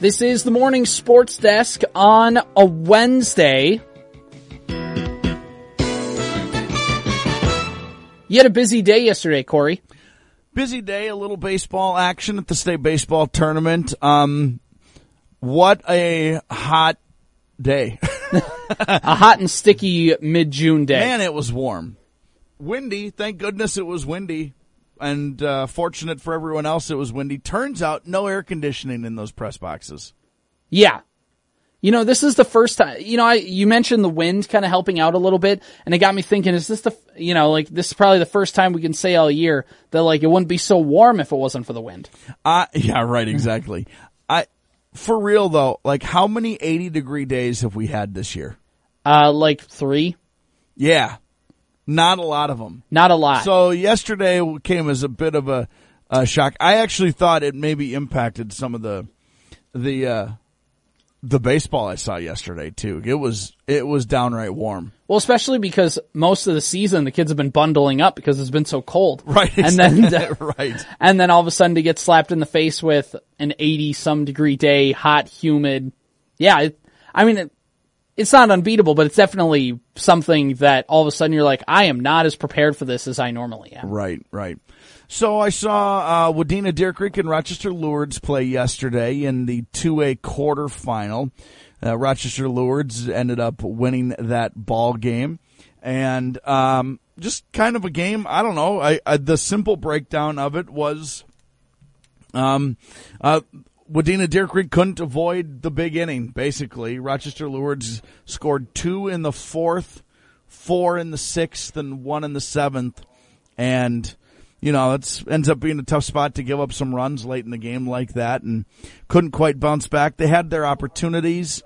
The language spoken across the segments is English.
This is the morning sports desk on a Wednesday. You had a busy day yesterday, Corey. Busy day, a little baseball action at the state baseball tournament. Um, what a hot day. a hot and sticky mid June day. Man, it was warm. Windy. Thank goodness it was windy. And uh, fortunate for everyone else, it was windy. Turns out, no air conditioning in those press boxes. Yeah. You know, this is the first time, you know, I, you mentioned the wind kind of helping out a little bit, and it got me thinking, is this the, you know, like, this is probably the first time we can say all year that, like, it wouldn't be so warm if it wasn't for the wind. Uh, yeah, right, exactly. I, for real though, like, how many 80 degree days have we had this year? Uh, like three? Yeah. Not a lot of them. Not a lot. So yesterday came as a bit of a, a shock. I actually thought it maybe impacted some of the the uh, the baseball I saw yesterday too. It was it was downright warm. Well, especially because most of the season the kids have been bundling up because it's been so cold. Right. And then right. And then all of a sudden to get slapped in the face with an 80 some degree day, hot, humid. Yeah, it, I mean it, it's not unbeatable, but it's definitely something that all of a sudden you're like, I am not as prepared for this as I normally am. Right, right. So I saw uh, Wadena Deer Creek and Rochester Lourdes play yesterday in the 2A quarterfinal. Uh, Rochester Lourdes ended up winning that ball game, and um, just kind of a game. I don't know. I, I the simple breakdown of it was, um, uh, Wadena Deer Creek couldn't avoid the big inning, basically. Rochester Lourdes scored two in the fourth, four in the sixth, and one in the seventh. And, you know, it ends up being a tough spot to give up some runs late in the game like that and couldn't quite bounce back. They had their opportunities.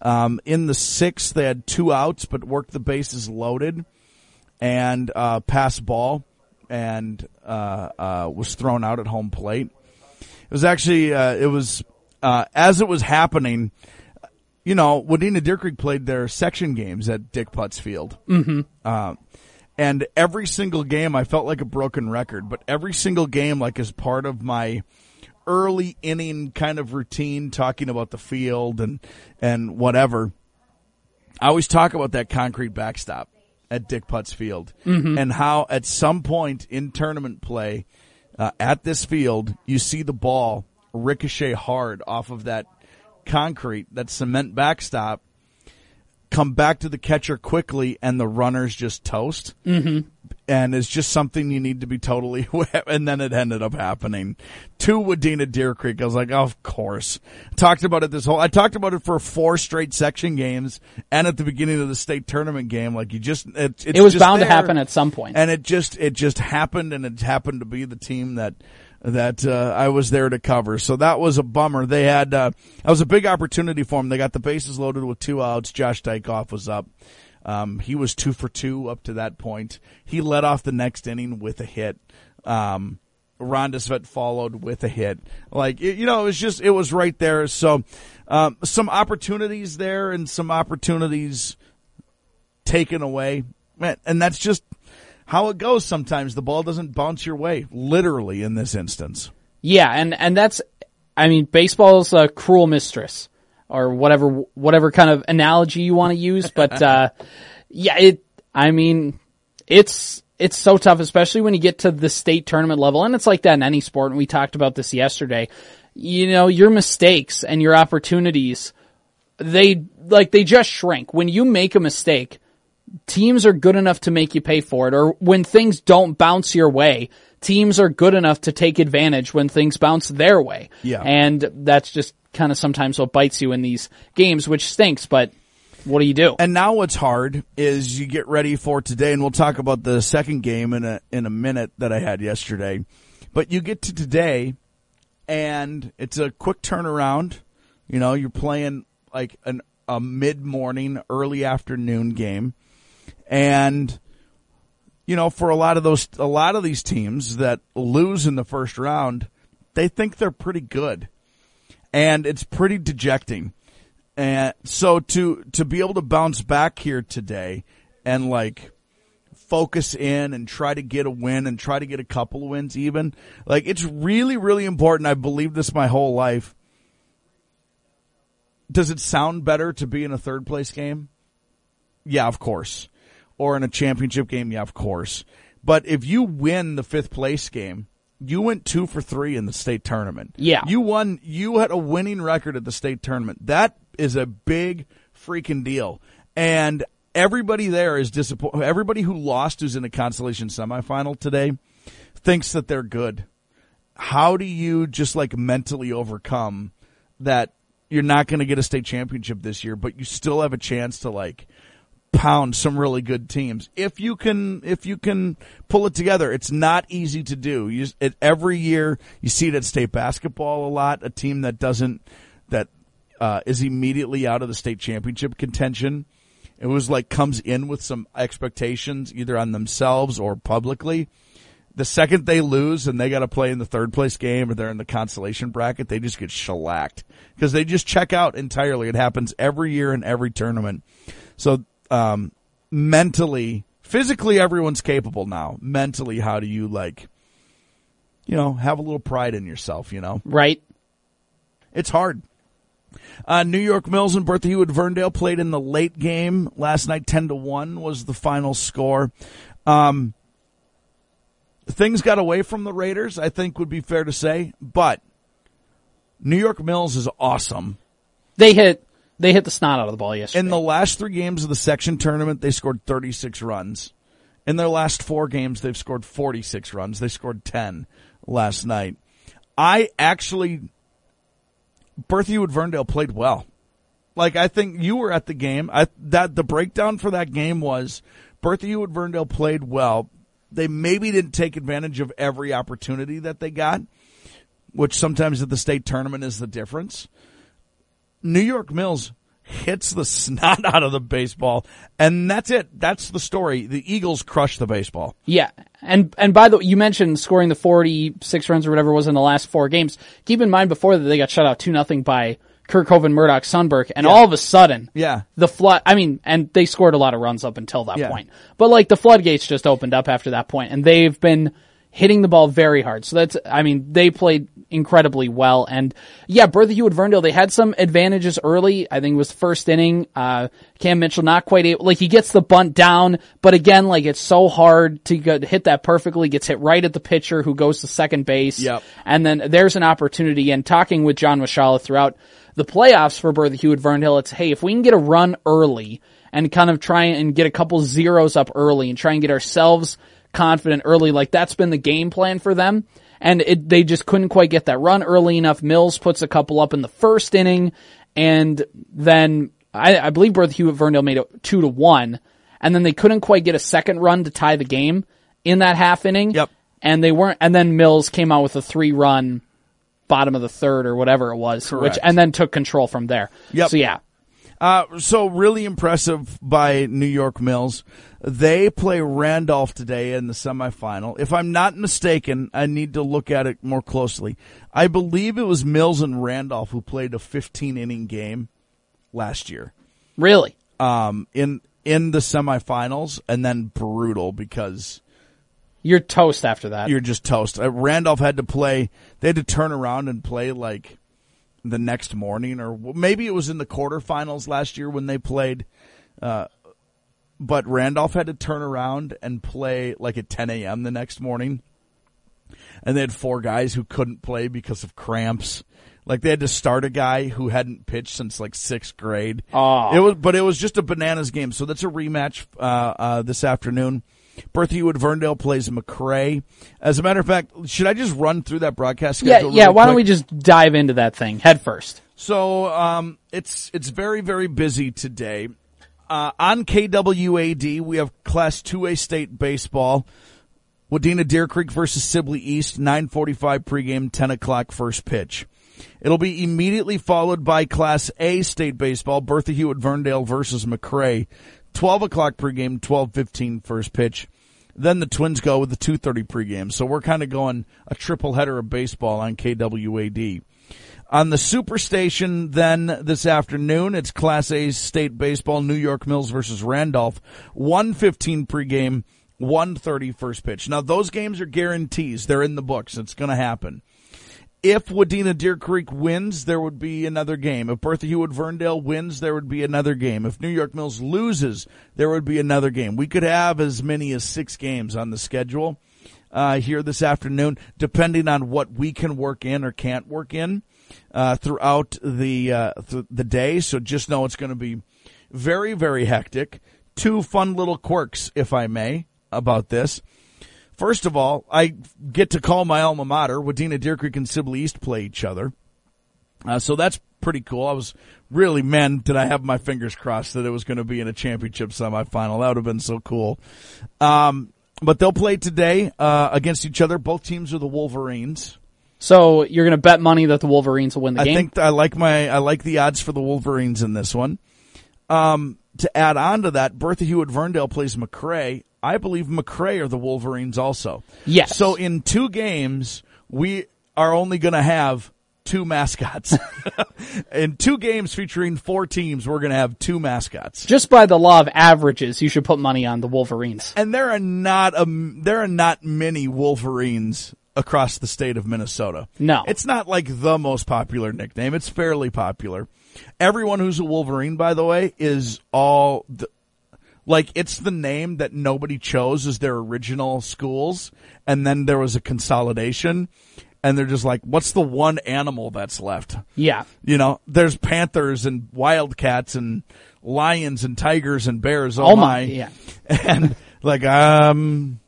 Um, in the sixth, they had two outs, but worked the bases loaded and, uh, ball and, uh, uh, was thrown out at home plate. It was actually, uh, it was, uh, as it was happening, you know, Wadena Deer Creek played their section games at Dick Putz Field. Mm-hmm. Uh, and every single game, I felt like a broken record, but every single game, like as part of my early inning kind of routine, talking about the field and, and whatever, I always talk about that concrete backstop at Dick Putz Field mm-hmm. and how at some point in tournament play, uh, at this field, you see the ball ricochet hard off of that concrete, that cement backstop, come back to the catcher quickly, and the runners just toast. Mm-hmm. And it's just something you need to be totally aware. And then it ended up happening to Wadena Deer Creek. I was like, oh, of course. Talked about it this whole. I talked about it for four straight section games, and at the beginning of the state tournament game. Like you just, it, it was bound there, to happen at some point. point, and it just, it just happened, and it happened to be the team that that uh, I was there to cover. So that was a bummer. They had uh, that was a big opportunity for them. They got the bases loaded with two outs. Josh Dykoff was up. Um, he was two for two up to that point. He led off the next inning with a hit. Um, Rondesvet followed with a hit. Like you know, it was just it was right there. So um, some opportunities there and some opportunities taken away, and that's just how it goes sometimes. The ball doesn't bounce your way, literally in this instance. Yeah, and, and that's, I mean, baseball's a cruel mistress or whatever, whatever kind of analogy you want to use. But, uh, yeah, it, I mean, it's, it's so tough, especially when you get to the state tournament level. And it's like that in any sport. And we talked about this yesterday. You know, your mistakes and your opportunities, they, like, they just shrink. When you make a mistake, teams are good enough to make you pay for it or when things don't bounce your way, teams are good enough to take advantage when things bounce their way. Yeah. And that's just kind of sometimes what bites you in these games, which stinks, but what do you do? And now what's hard is you get ready for today and we'll talk about the second game in a, in a minute that I had yesterday. But you get to today and it's a quick turnaround. You know, you're playing like an, a mid morning, early afternoon game and, you know, for a lot of those, a lot of these teams that lose in the first round, they think they're pretty good. And it's pretty dejecting. And so to, to be able to bounce back here today and like, focus in and try to get a win and try to get a couple of wins even. Like it's really, really important. I believe this my whole life does it sound better to be in a third place game? Yeah, of course. Or in a championship game? Yeah, of course. But if you win the fifth place game, you went two for three in the state tournament. Yeah. You won, you had a winning record at the state tournament. That is a big freaking deal. And everybody there is disappointed. Everybody who lost who's in the consolation semifinal today thinks that they're good. How do you just like mentally overcome that you're not going to get a state championship this year, but you still have a chance to like pound some really good teams if you can if you can pull it together. It's not easy to do. You it, every year you see it at state basketball a lot. A team that doesn't that uh, is immediately out of the state championship contention. It was like comes in with some expectations either on themselves or publicly. The second they lose and they got to play in the third place game or they're in the consolation bracket, they just get shellacked because they just check out entirely. It happens every year in every tournament. So, um, mentally, physically, everyone's capable now. Mentally, how do you like, you know, have a little pride in yourself, you know? Right. It's hard. Uh, New York Mills and Bertha Hewitt Verndale played in the late game last night. Ten to one was the final score. Um, things got away from the Raiders. I think would be fair to say, but New York Mills is awesome. They hit they hit the snot out of the ball yesterday. In the last three games of the section tournament, they scored 36 runs. In their last four games, they've scored 46 runs. They scored 10 last night. I actually, Bertha Hewitt Verndale played well. Like I think you were at the game. I that the breakdown for that game was Bertha Hewitt Verndale played well. They maybe didn't take advantage of every opportunity that they got, which sometimes at the state tournament is the difference. New York Mills hits the snot out of the baseball, and that's it. That's the story. The Eagles crush the baseball. Yeah. And and by the way, you mentioned scoring the 46 runs or whatever it was in the last four games. Keep in mind before that they got shut out 2 nothing by Kirk Hovind, Murdock, Sunburg, and all of a sudden, Yeah. the flood. I mean, and they scored a lot of runs up until that Yeah. point, but like the floodgates just opened up after that point, and they've been hitting the ball very hard. So that's, I mean, they played incredibly well, and yeah, Bertha Hewitt Verndale, they had some advantages early. I think it was first inning. Uh, Cam Mitchell not quite able, like he gets the bunt down, but again, like it's so hard to get, hit that perfectly. Gets hit right at the pitcher who goes to second base. Yep. And then there's an opportunity and talking with John Washala throughout the playoffs for Bertha Hewitt Verndale, it's, hey, if we can get a run early and kind of try and get a couple zeros up early and try and get ourselves confident early, like that's been the game plan for them. And it, they just couldn't quite get that run early enough. Mills puts a couple up in the first inning and then I, I believe Bertha Hewitt Verndale made it two to one and then they couldn't quite get a second run to tie the game in that half inning. Yep. And they weren't, and then Mills came out with a three run bottom of the third or whatever it was, Correct. which, and then took control from there. Yep. So yeah. Uh, so really impressive by New York Mills. They play Randolph today in the semifinal. If I'm not mistaken, I need to look at it more closely. I believe it was Mills and Randolph who played a 15 inning game last year. Really? Um, in in the semifinals, and then brutal because You're toast after that. you're just toast. Uh, Randolph had to play. They had to turn around and play like the next morning, or maybe it was in the quarterfinals last year when they played. Uh, but Randolph had to turn around and play like at 10 a.m. the next morning, and they had four guys who couldn't play because of cramps. Like they had to start a guy who hadn't pitched since like sixth grade. Aw. It was, but it was just a bananas game. So that's a rematch uh, uh, this afternoon. Bertha Hewitt Verndale plays MACCRAY. As a matter of fact, should I just run through that broadcast yeah, schedule? yeah. really Why don't we just dive into that thing head first? So um, it's it's very very busy today. Uh, on KWAD, we have Class 2A state baseball. Wadena Deer Creek versus Sibley East, 945 pregame, 10 o'clock first pitch. It'll be immediately followed by Class A state baseball, Bertha Hewitt Verndale versus MACCRAY, 12 o'clock pregame, 1215 first pitch. Then the Twins go with the 230 pregame. So we're kind of going a triple header of baseball on KWAD. On the Superstation, then this afternoon, it's Class A state baseball, New York Mills versus Randolph, 115 pregame, 130 first pitch. Now those games are guarantees. They're in the books. It's going to happen. If Wadena Deer Creek wins, there would be another game. If Bertha Hewitt Verndale wins, there would be another game. If New York Mills loses, there would be another game. We could have as many as six games on the schedule uh, here this afternoon, depending on what we can work in or can't work in uh, throughout the uh, th- the day. So just know it's going to be very very hectic. Two fun little quirks, if I may, about this. First of all, I get to call my alma mater. Wadena Deer Creek and Sibley East play each other. Uh, so that's pretty cool. I was really, man, did I have my fingers crossed that it was going to be in a championship semifinal. That would have been so cool. Um, but they'll play today uh, against each other. Both teams are the Wolverines. So you're going to bet money that the Wolverines will win the I game. I think I like my I like the odds for the Wolverines in this one. Um, to add on to that, Bertha Hewitt Verndale plays MACCRAY. I believe MACCRAY are the Wolverines also. Yes. So in two games, we are only going to have two mascots. in two games featuring four teams, we're going to have two mascots. Just by the law of averages, you should put money on the Wolverines. And there are not a, there are not many Wolverines across the state of Minnesota. No. It's not like the most popular nickname. It's fairly popular. Everyone who's a Wolverine, by the way, is all the, like it's the name that nobody chose as their original schools, and then there was a consolidation, and they're just like, what's the one animal that's left? Yeah. You know, there's panthers and wildcats and lions and tigers and bears. Oh, Oh my. my, yeah. And like, um,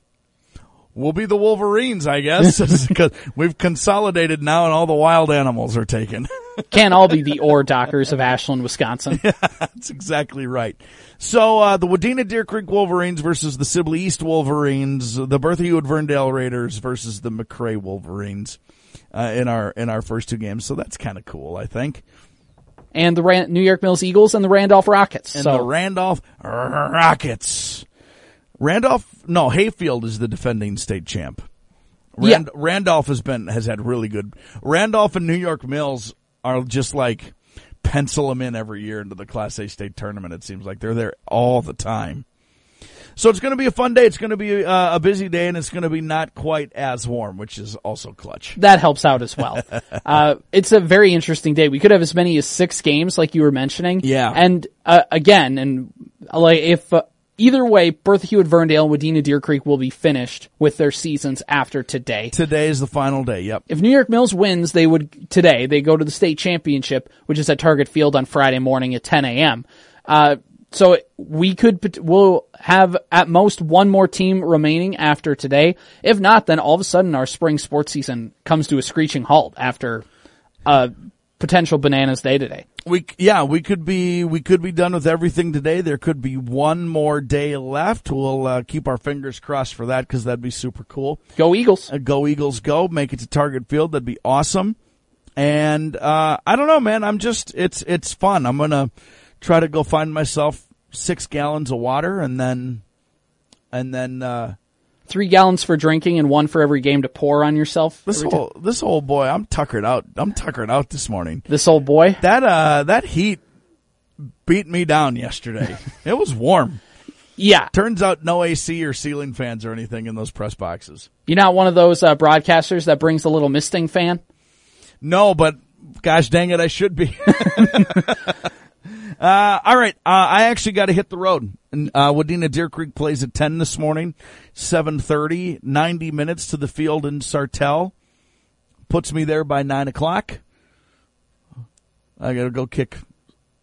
we'll be the Wolverines, I guess, because we've consolidated now and all the wild animals are taken. Can't all be the Ore Dockers of Ashland, Wisconsin. Yeah, That's exactly right. So, uh, the Wadena Deer Creek Wolverines versus the Sibley East Wolverines, the Bertha Hewitt Verndale Raiders versus the MACCRAY Wolverines, uh, in our, in our first two games. So that's kind of cool, I think. And the Ran- New York Mills Eagles and the Randolph Rockets. and so the Randolph Rockets. Randolph, no, Hayfield is the defending state champ. Rand- Randolph has been has had really good. Randolph and New York Mills are just like pencil them in every year into the Class A state tournament. It seems like they're there all the time. So it's going to be a fun day. It's going to be uh, a busy day, and it's going to be not quite as warm, which is also clutch. that helps out as well. uh, it's a very interesting day. We could have as many as six games, like you were mentioning. Yeah. And uh, again, and like if uh, either way, Bertha Hewitt Verndale and Wadena Deer Creek will be finished with their seasons after today. Today is the final day. Yep. If New York Mills wins, they would today they go to the state championship, which is at Target Field on Friday morning at 10 a.m. Uh, so we could we'll have at most one more team remaining after today. If not, then all of a sudden our spring sports season comes to a screeching halt after a potential bananas day today. We yeah, we could be we could be done with everything today. There could be one more day left. We'll uh, keep our fingers crossed for that because that'd be super cool. Go Eagles! Uh, go Eagles, go! Make it to Target Field. That'd be awesome. And uh, I don't know, man. I'm just it's it's fun. I'm gonna try to go find myself six gallons of water and then and then uh, Three gallons for drinking and one for every game to pour on yourself. this whole this whole boy. I'm tuckered out. I'm tuckered out this morning. This old boy. That uh that heat beat me down yesterday. it was warm. Yeah, Turns out no AC or ceiling fans or anything in those press boxes. you're not one of those uh, broadcasters that brings a little misting fan. No, but gosh dang it, I should be. uh, all right. Uh, I actually got to hit the road. And, uh, Wadena Deer Creek plays at 10 this morning, 7.30, 90 minutes to the field in Sartell. Puts me there by 9 o'clock. I got to go kick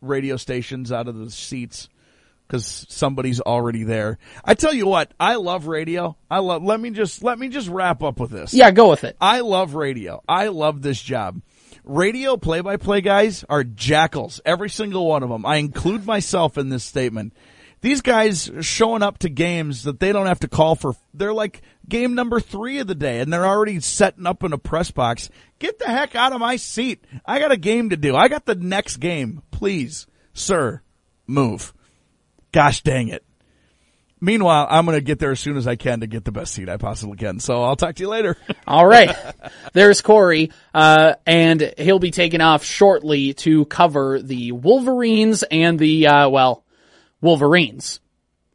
radio stations out of the seats because somebody's already there. I tell you what, I love radio. I love. Let me just let me just wrap up with this. Yeah, go with it. I love radio. I love this job. Radio play by play guys are jackals. Every single one of them. I include myself in this statement. These guys showing up to games that they don't have to call for. They're like game number three of the day and they're already setting up in a press box. Get the heck out of my seat. I got a game to do. I got the next game. Please, sir, move. Gosh dang it. Meanwhile, I'm going to get there as soon as I can to get the best seat I possibly can. So I'll talk to you later. All right. There's Corey, uh, and he'll be taking off shortly to cover the Wolverines and the, uh, well, Wolverines.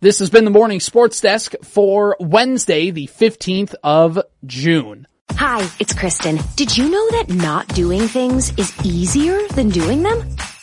This has been the morning sports desk for Wednesday, the 15th of June. Hi, it's Kristen. Did you know that not doing things is easier than doing them?